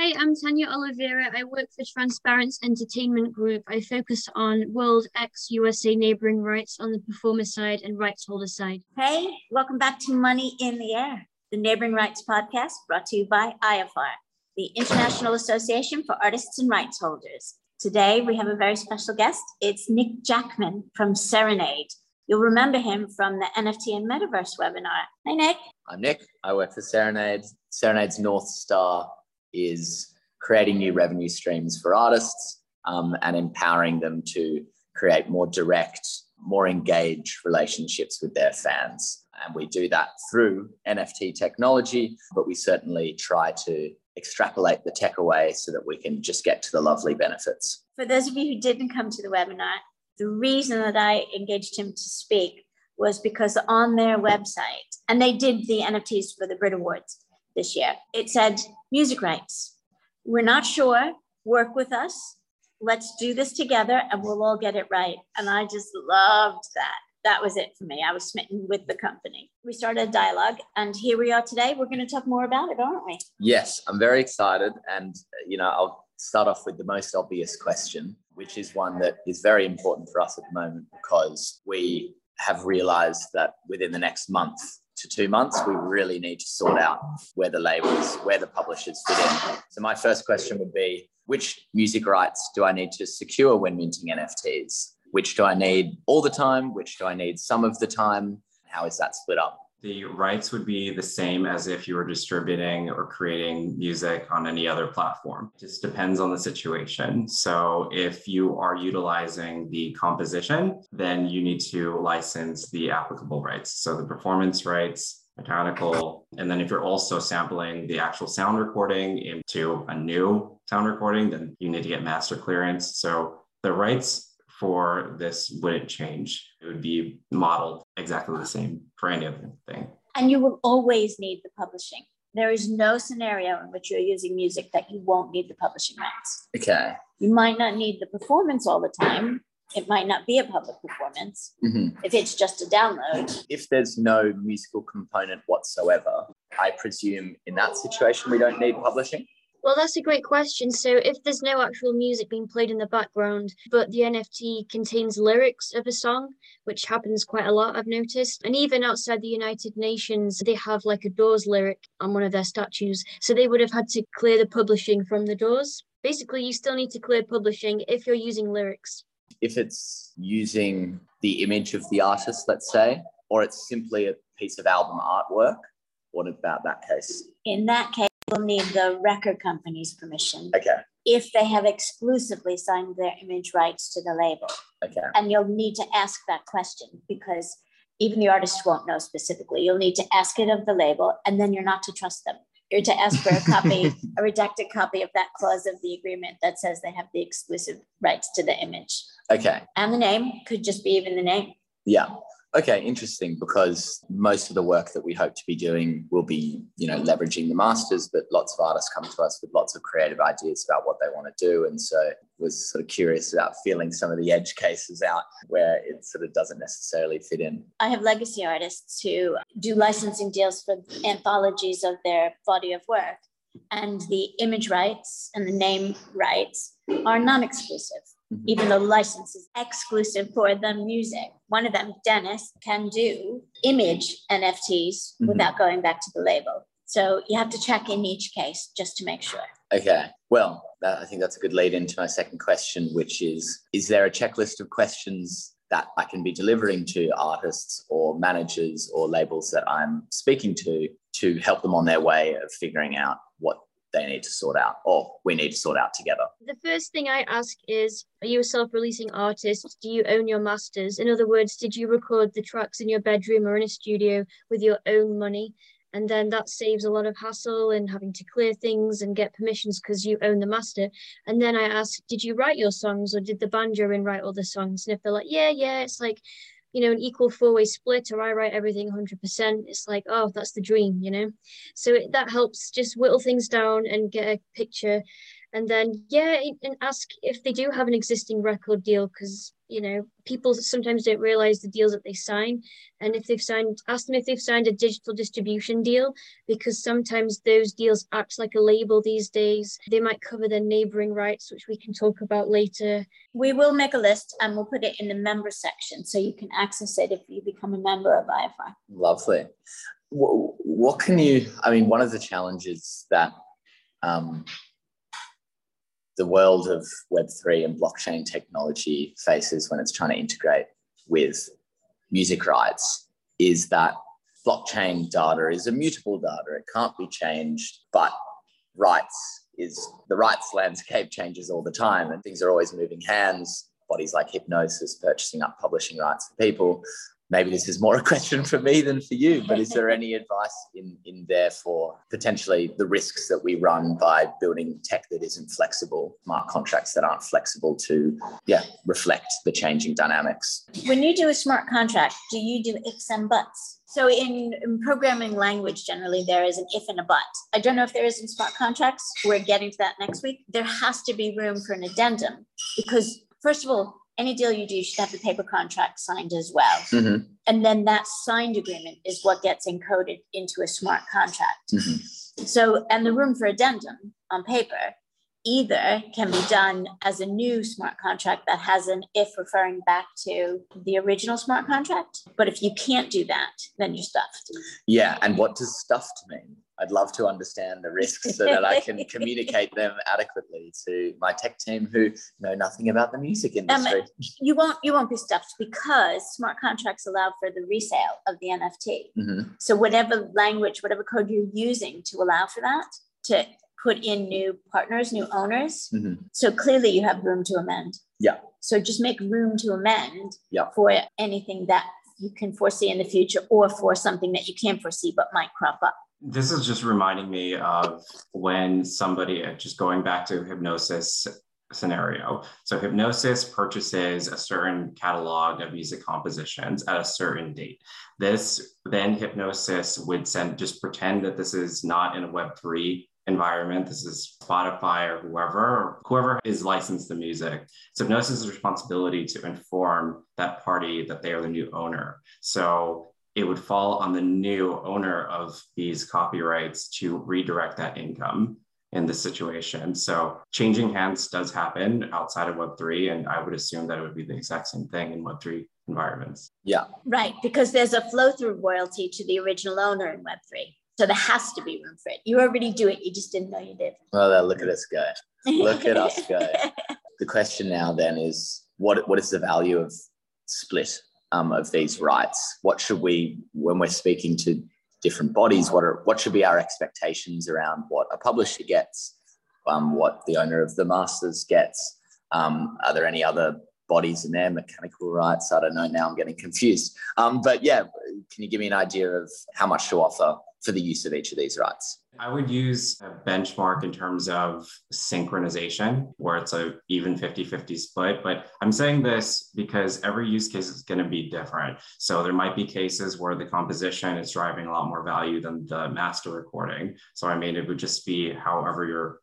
I'm Tanya Oliveira. I work for Transparence Entertainment Group. I focus on World X USA neighboring rights on the performer side and rights holder side. Hey, welcome back to Money in the Air, the neighboring rights podcast brought to you by IAFAR, the International Association for Artists and Rights Holders. Today we have a very special guest. It's Nick Jackman from Serenade. You'll remember him from the NFT and Metaverse webinar. Hi, Nick. I'm Nick. I work for Serenade. Serenade's North Star is creating new revenue streams for artists um, and empowering them to create more direct, more engaged relationships with their fans. And we do that through NFT technology, but we certainly try to extrapolate the tech away so that we can just get to the lovely benefits. For those of you who didn't come to the webinar, the reason that I engaged him to speak was because on their website, and they did the NFTs for the Brit Awards this year, it said music rights. We're not sure, work with us. Let's do this together and we'll all get it right. And I just loved that. That was it for me. I was smitten with the company. We started a dialogue and here we are today. We're going to talk more about it, aren't we? Yes, I'm very excited. And, you know, I'll start off with the most obvious question, which is one that is very important for us at the moment because we have realized that within the next month, to two months, we really need to sort out where the labels, where the publishers fit in. So my first question would be, which music rights do I need to secure when minting NFTs? Which do I need all the time? Which do I need some of the time? How is that split up? The rights would be the same as if you were distributing or creating music on any other platform. It just depends on the situation. So, if you are utilizing the composition, then you need to license the applicable rights. So, the performance rights, mechanical, and then if you're also sampling the actual sound recording into a new sound recording, then you need to get master clearance. So, the rights for this wouldn't change. It would be modeled exactly the same for any other thing. And you will always need the publishing. There is no scenario in which you're using music that you won't need the publishing rights. Okay. You might not need the performance all the time. It might not be a public performance Mm-hmm. if it's just a download. If there's no musical component whatsoever, I presume in that situation we don't need publishing. Well, that's a great question. So, if there's no actual music being played in the background, but the NFT contains lyrics of a song, which happens quite a lot, I've noticed, and even outside the United Nations, they have like a Doors lyric on one of their statues. So, they would have had to clear the publishing from the Doors. Basically, you still need to clear publishing if you're using lyrics. If it's using the image of the artist, let's say, or it's simply a piece of album artwork, what about that case? In that case, you'll need the record company's permission Okay. if they have exclusively signed their image rights to the label. Okay. And you'll need to ask that question because even the artist won't know specifically. You'll need to ask it of the label, and then you're not to trust them. You're to ask for a copy, a redacted copy of that clause of the agreement that says they have the exclusive rights to the image. Okay. And the name could just be even the name. Yeah. Okay, interesting because most of the work that we hope to be doing will be, you know, leveraging the masters, but lots of artists come to us with lots of creative ideas about what they want to do. And so was sort of curious about feeling some of the edge cases out where it sort of doesn't necessarily fit in. I have legacy artists who do licensing deals for anthologies of their body of work, and the image rights and the name rights are non exclusive. Mhm. even though the license is exclusive for the music. One of them, Dennis, can do image NFTs Mhm. without going back to the label. So you have to check in each case just to make sure. Okay. Well, that, I think that's a good lead into my second question, which is Is there a checklist of questions that I can be delivering to artists or managers or labels that I'm speaking to to help them on their way of figuring out what they need to sort out or we need to sort out together? The first thing I ask is Are you a self releasing artist? Do you own your masters? In other words, did you record the tracks in your bedroom or in a studio with your own money? and then that saves a lot of hassle and having to clear things and get permissions because you own the master and then i ask did you write your songs or did the band you're in write all the songs and if they're like yeah yeah it's like you know an equal four way split or i write everything 100% it's like oh that's the dream you know? So it, that helps just whittle things down and get a picture. And then yeah and ask if they do have an existing record deal because you know people sometimes don't realize the deals that they sign. And if they've signed ask them if they've signed a digital distribution deal because sometimes those deals act like a label these days. They might cover their neighboring rights which we can talk about later. We will make a list and we'll put it in the member section so you can access it if you become a member of IAFAR lovely. What, what can you i mean one of the challenges that um, the world of Web3 and blockchain technology faces when it's trying to integrate with music rights is that blockchain data is immutable data. It can't be changed, but rights is the rights landscape changes all the time and things are always moving hands. Bodies like Hipgnosis purchasing up publishing rights for people maybe this is more a question for me than for you, but is there any advice in, in there for potentially the risks that we run by building tech that isn't flexible, smart contracts that aren't flexible to, yeah, reflect the changing dynamics? When you do a smart contract, do you do ifs and buts? So in, in programming language, generally there is an if and a but. I don't know if there is in smart contracts. We're getting to that next week. There has to be room for an addendum because first of all, any deal you do should have the paper contract signed as well. Mm-hmm. And then that signed agreement is what gets encoded into a smart contract. Mm-hmm. So, and the room for addendum on paper either can be done as a new smart contract that has an if referring back to the original smart contract. But if you can't do that, then you're stuffed. Yeah. And what does stuffed mean? I'd love to understand the risks so that I can communicate them adequately to my tech team who know nothing about the music um, industry. Um, you won't you won't be stuffed because smart contracts allow for the resale of the NFT. Mm-hmm. So whatever language, whatever code you're using to allow for that, to put in new partners, new owners. Mm-hmm. So clearly you have room to amend. Yeah. So just make room to amend yeah. for anything that you can foresee in the future or for something that you can't foresee but might crop up. This is just reminding me of when somebody, just going back to Hipgnosis scenario. So Hipgnosis purchases a certain catalog of music compositions at a certain date. This then Hipgnosis would send just pretend that this is not in a Web3 environment. This is Spotify or whoever, or whoever is licensed the music. So Hipgnosis' responsibility to inform that party that they are the new owner. So it would fall on the new owner of these copyrights to redirect that income in this situation. So changing hands does happen outside of Web3, and I would assume that it would be the exact same thing in Web3 environments. Yeah. Right, because there's a flow through royalty to the original owner in Web3. So there has to be room for it. You already do it, you just didn't know you did. Well, look at us go. Look at us go. The question now then is what, what is the value of split um, of these rights? What should we, when we're speaking to different bodies, what are what should be our expectations around what a publisher gets, um, what the owner of the masters gets? Um, are there any other bodies in there, mechanical rights? I don't know. Now I'm getting confused. Um, but yeah, can you give me an idea of how much to offer for the use of each of these rights? I would use a benchmark in terms of synchronization, where it's a even 50 50 split. But I'm saying this because every use case is going to be different. So there might be cases where the composition is driving a lot more value than the master recording. So I mean, it would just be however you're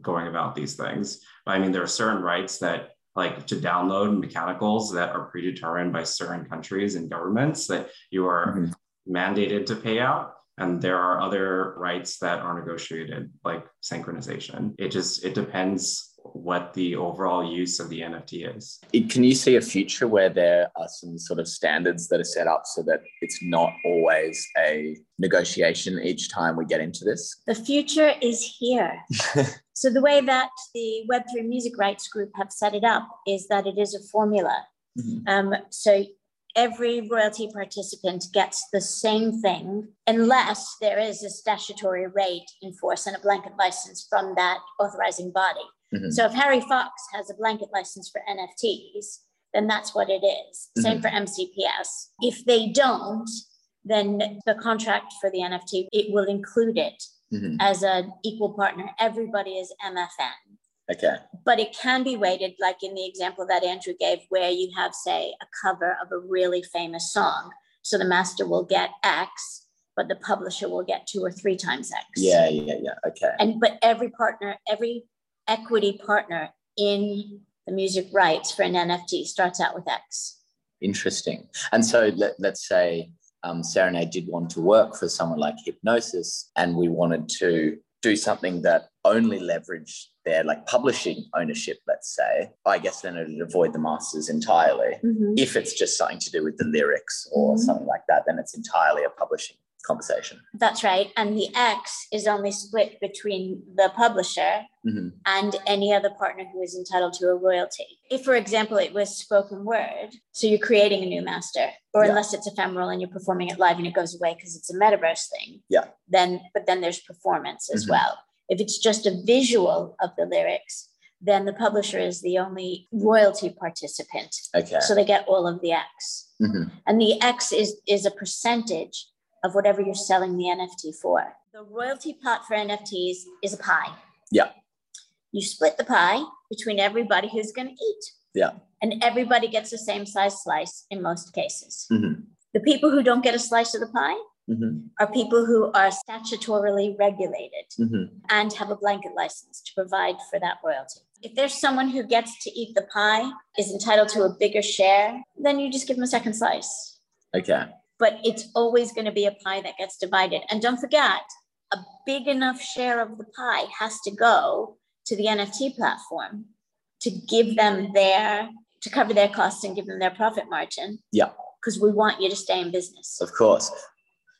going about these things. But I mean, there are certain rights that like to download mechanicals that are predetermined by certain countries and governments that you are mm-hmm. mandated to pay out and there are other rights that are negotiated like synchronization. It just it depends what the overall use of the nft is. Can you see a future where there are some sort of standards that are set up so that it's not always a negotiation each time we get into this? The future is here. So the way that the web3 music rights group have set it up is that it is a formula. Mm-hmm. um, so every royalty participant gets the same thing unless there is a statutory rate in force and a blanket license from that authorizing body. Mm-hmm. So if Harry Fox has a blanket license for NFTs, then that's what it is. Mm-hmm. Same for MCPS. If they don't, then the contract for the NFT, it will include it Mhm. as an equal partner. Everybody is MFN. Okay. But it can be weighted, like in the example that Andrew gave, where you have, say, a cover of a really famous song. So the master will get X, but the publisher will get two or three times X. Yeah, yeah, yeah. Okay. And but every partner, every equity partner in the music rights for an NFT starts out with X. Interesting. And so let, let's say um, Serenade did want to work for someone like Hipgnosis, and we wanted to do something that only leveraged their like publishing ownership, let's say. I guess then it would avoid the masters entirely. If it's just something to do with the lyrics or Mhm. something like that, then it's entirely a publishing conversation. That's right. And the X is only split between the publisher Mhm. and any other partner who is entitled to a royalty. If, for example, it was spoken word, so you're creating a new master, or Yeah. unless it's ephemeral and you're performing it live and it goes away because it's a metaverse thing. Yeah. Then, but then there's performance as Mhm. well. If it's just a visual of the lyrics, then the publisher is the only royalty participant. Okay. So they get all of the X. Mhm. And the X is, is a percentage of whatever you're selling the NFT for. The royalty pot for NFTs is a pie. Yeah. You split the pie between everybody who's going to eat. Yeah. And everybody gets the same size slice in most cases. Mhm. The people who don't get a slice of the pie Mhm. are people who are statutorily regulated Mhm. and have a blanket license to provide for that royalty. If there's someone who gets to eat the pie, is entitled to a bigger share, then you just give them a second slice. Okay. But it's always going to be a pie that gets divided. And don't forget, a big enough share of the pie has to go to the NFT platform to give them their, to cover their costs and give them their profit margin. Yeah. Because we want you to stay in business. Of course.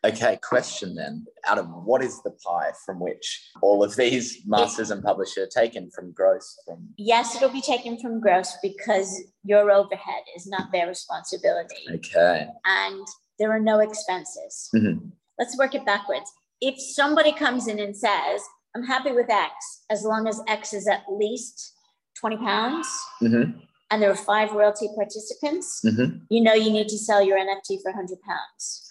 Okay, question then. Out of what is the pie from which all of these masters and publisher are taken from gross from Yes, it'll be taken from gross because your overhead is not their responsibility. Okay. and there are no expenses. Mhm. Let's work it backwards. If somebody comes in and says, I'm happy with X, as long as X is at least 20 pounds, Mhm. and there are five royalty participants, Mhm. you know you need to sell your NFT for 100 pounds.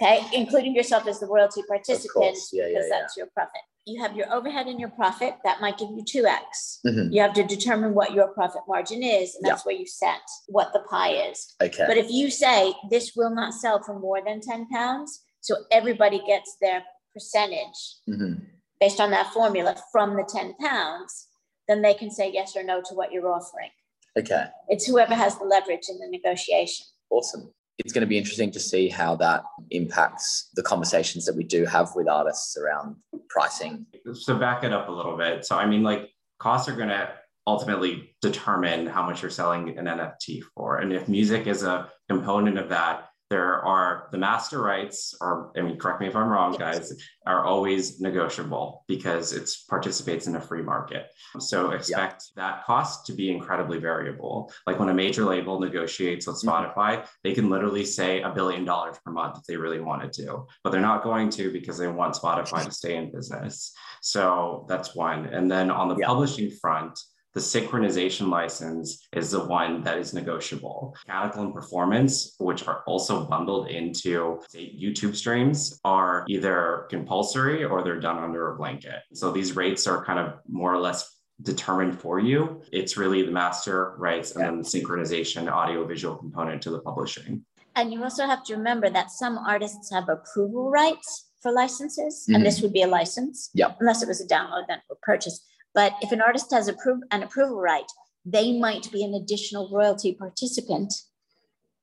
Okay, including yourself as the royalty participant. Yeah, yeah, because yeah. that's your profit. You have your overhead and your profit, that might give you 2x. Mhm. You have to determine what your profit margin is, and that's where you set what the pie is. Okay. But if you say this will not sell for more than 10 pounds, so everybody gets their percentage Mhm. based on that formula from the 10 pounds, then they can say yes or no to what you're offering. Okay. It's whoever has the leverage in the negotiation. Awesome. It's going to be interesting to see how that impacts the conversations that we do have with artists around pricing. So back it up a little bit. So I mean, like costs are going to ultimately determine how much you're selling an NFT for, and if music is a component of that, there are the master rights, or I mean, correct me if I'm wrong, guys, are always negotiable because it participates in a free market. So expect that cost to be incredibly variable. Like when a major label negotiates with Mhm. Spotify, they can literally say a billion dollars per month if they really wanted to, but they're not going to because they want Spotify to stay in business. So that's one. And then on the Yeah. publishing front, the synchronization license is the one that is negotiable. Mechanical and performance, which are also bundled into say, YouTube streams, are either compulsory or they're done under a blanket. So these rates are kind of more or less determined for you. It's really the master rights and then the synchronization audio visual component to the publishing. And you also have to remember that some artists have approval rights for licenses, Mhm. and this would be a license, Yep. unless it was a download then or purchase. But if an artist has appro- an approval right, they might be an additional royalty participant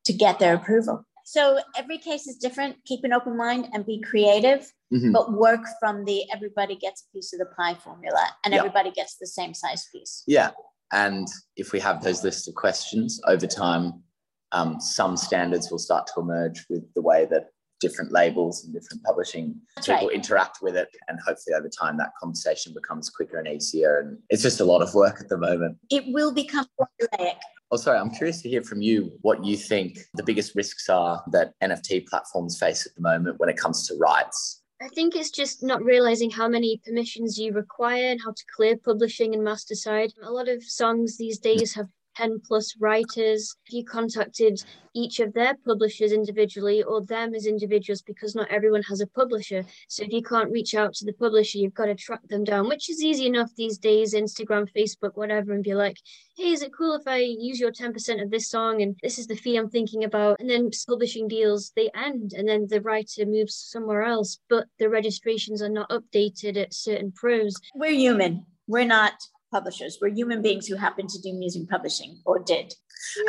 to get their approval. So every case is different. Keep an open mind and be creative, Mhm. but work from the everybody gets a piece of the pie formula and Yeah. everybody gets the same size piece. Yeah. And if we have those lists of questions over time, um, some standards will start to emerge with the way that different labels and different publishing That's people right. interact with it. And hopefully over time that conversation becomes quicker and easier. And it's just a lot of work at the moment. It will become formulaic. Oh, sorry, I'm curious to hear from you what you think the biggest risks are that NFT platforms face at the moment when it comes to rights. I think it's just not realizing how many permissions you require and how to clear publishing and master side. A lot of songs these days have 10 plus writers, if you contacted each of their publishers individually or them as individuals, because not everyone has a publisher. So if you can't reach out to the publisher, you've got to track them down, which is easy enough these days Instagram, Facebook, whatever, and be like, hey, is it cool if I use your 10% of this song? And this is the fee I'm thinking about. And then publishing deals, they end, and then the writer moves somewhere else, but the registrations are not updated at certain pros. We're human. We're not publishers. We're human beings who happen to do music publishing or did.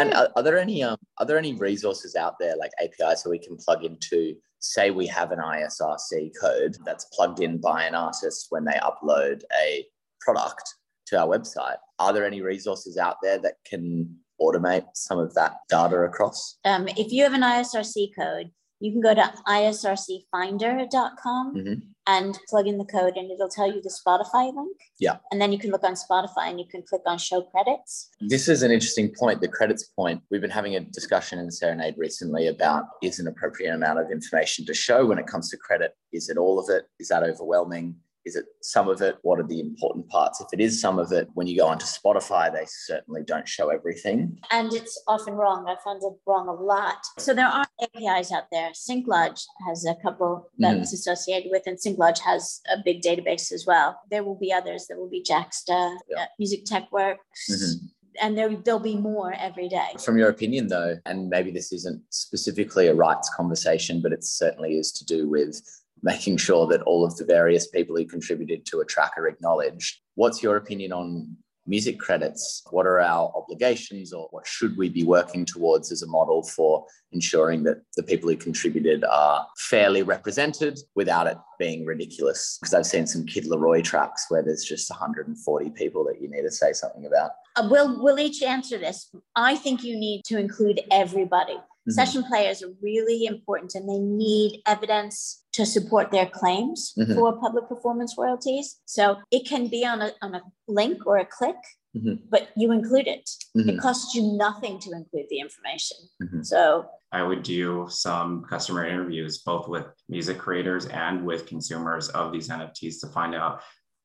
And are, are there any um, are there any resources out there like APIs so we can plug into? Say we have an ISRC code that's plugged in by an artist when they upload a product to our website. Are there any resources out there that can automate some of that data across? Um, if you have an ISRC code, you can go to isrcfinder.com Mhm. and plug in the code and it'll tell you the Spotify link. Yeah. And then you can look on Spotify and you can click on show credits. This is an interesting point, the credits point. We've been having a discussion in Serenade recently about is an appropriate amount of information to show when it comes to credit? Is it all of it? Is that overwhelming? Is it some of it? What are the important parts? If it is some of it, when you go onto Spotify, they certainly don't show everything. And it's often wrong. I found it wrong a lot. So there are APIs out there. SyncLodge has a couple that it's associated with, and SyncLodge has a big database as well. There will be others. There will be Jaxsta, Yeah. uh, Music Tech Works, Mhm. and there, there'll be more every day. From your opinion, though, and maybe this isn't specifically a rights conversation, but it certainly is to do with making sure that all of the various people who contributed to a track are acknowledged. What's your opinion on music credits? What are our obligations, or what should we be working towards as a model for ensuring that the people who contributed are fairly represented without it being ridiculous? Because I've seen some Kid LAROI tracks where there's just 140 people that you need to say something about. Uh, we'll, we'll each answer this. I think you need to include everybody. Mhm. Session players are really important and they need evidence to support their claims Mhm. for public performance royalties. So it can be on a, on a link or a click, Mhm. but you include it. Mhm. It costs you nothing to include the information. Mhm. So I would do some customer interviews, both with music creators and with consumers of these NFTs to find out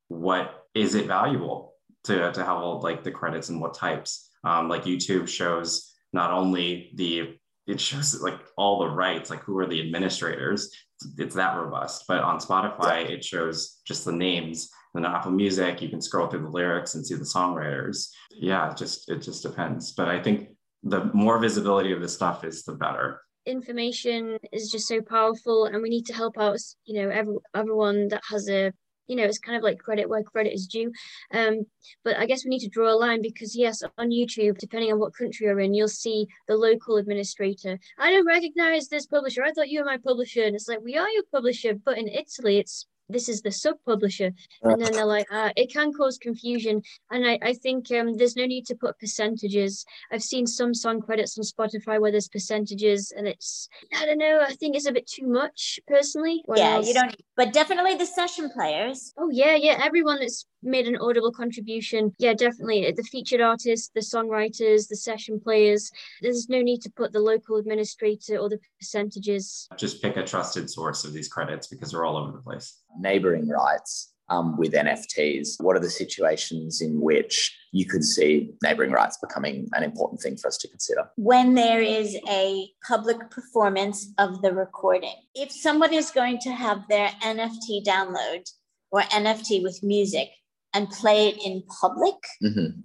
what is it valuable to, to have all like the credits and what types. Um, like YouTube shows not only the it shows like all the rights, like who are the administrators. It's that robust. But on Spotify, it shows just the names. And on Apple Music, you can scroll through the lyrics and see the songwriters. Yeah, it just it just depends. But I think the more visibility of this stuff is the better. information is just so powerful and we need to help out you know every, everyone that has a you know it's kind of like credit where credit is due. Um but i guess we need to draw a line because yes on youtube depending on what country you're in you'll see the local administrator. I don't recognize this publisher. I thought you were my publisher. And it's like we are your publisher but in italy it's this is the sub publisher and then they're like ah, it can cause confusion and I, I think um, there's no need to put percentages I've seen some song credits on Spotify where there's percentages, and it's I don't know. I think it's a bit too much personally. yeah, Whereas- you don't, but definitely the session players. Oh yeah, yeah. Everyone that's made an audible contribution, yeah, definitely. The featured artists, the songwriters, the session players. There's no need to put the local administrator or the percentages. Just pick a trusted source of these credits because they're all over the place. Neighboring rights um, with NFTs? What are the situations in which you could see neighboring rights becoming an important thing for us to consider? when there is a public performance of the recording. If someone is going to have their NFT download or NFT with music and play it in public, Mhm,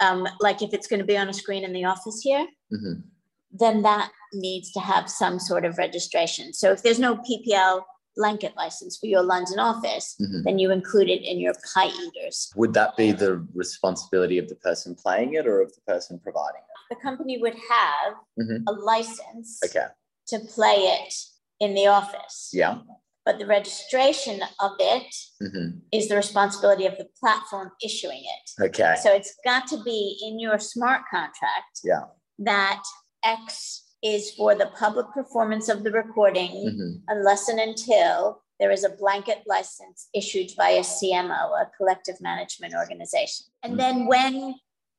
um, like if it's going to be on a screen in the office here, mhm. then that needs to have some sort of registration. So if there's no PPL blanket license for your London office, Mhm. then you include it in your pie eaters. Would that be the responsibility of the person playing it or of the person providing it? The company would have Mhm. a license Okay. to play it in the office. Yeah. but the registration of it Mhm. is the responsibility of the platform issuing it. Okay. So it's got to be in your smart contract Yeah. that X is for the public performance of the recording Mhm. unless and until there is a blanket license issued by a CMO, a collective management organization. And then when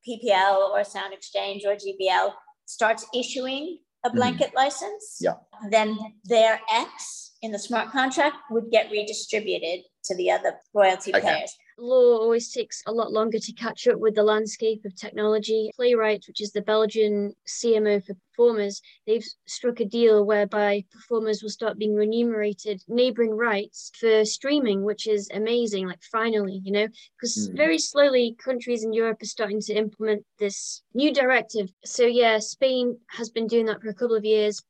PPL or Sound Exchange or GVL starts issuing a Mhm. blanket license, Yeah. then their X in the smart contract would get redistributed to the other royalty Okay. payers. Law always takes a lot longer to catch up with the landscape of technology. PlayRight, which is the Belgian CMO for performers, they've struck a deal whereby performers will start being remunerated neighboring rights for streaming, which is amazing. Like, finally, you know, because mm. very slowly countries in Europe are starting to implement this new directive. So, yeah, Spain has been doing that for a couple of years.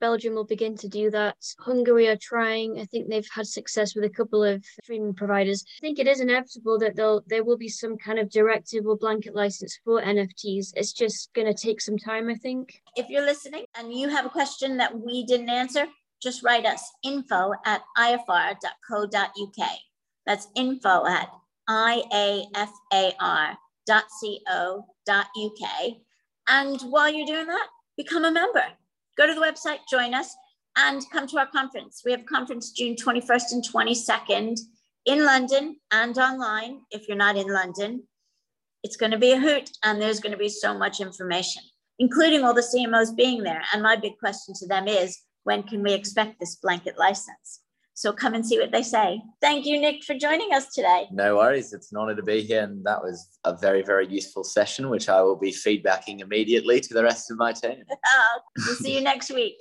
Belgium will begin to do that. Hungary are trying. I think they've had success with a couple of streaming providers. I think it is inevitable that there there will be some kind of directive or blanket license for NFTs. It's just going to take some time, I think. If you're listening and you have a question that we didn't answer, just write us info at iafar.co.uk. That's info at iafar.co.uk. And while you're doing that, become a member go to the website, join us, and come to our conference. We have a conference June 21st and 22nd in London and online if you're not in London. It's going to be a hoot, and there's going to be so much information, including all the CMOs being there. And my big question to them is when can we expect this blanket license? So come and see what they say. Thank you, Nick, for joining us today. No worries. It's an honor to be here. And that was a very, very useful session, which I will be feedbacking immediately to the rest of my team. we'll see you next week.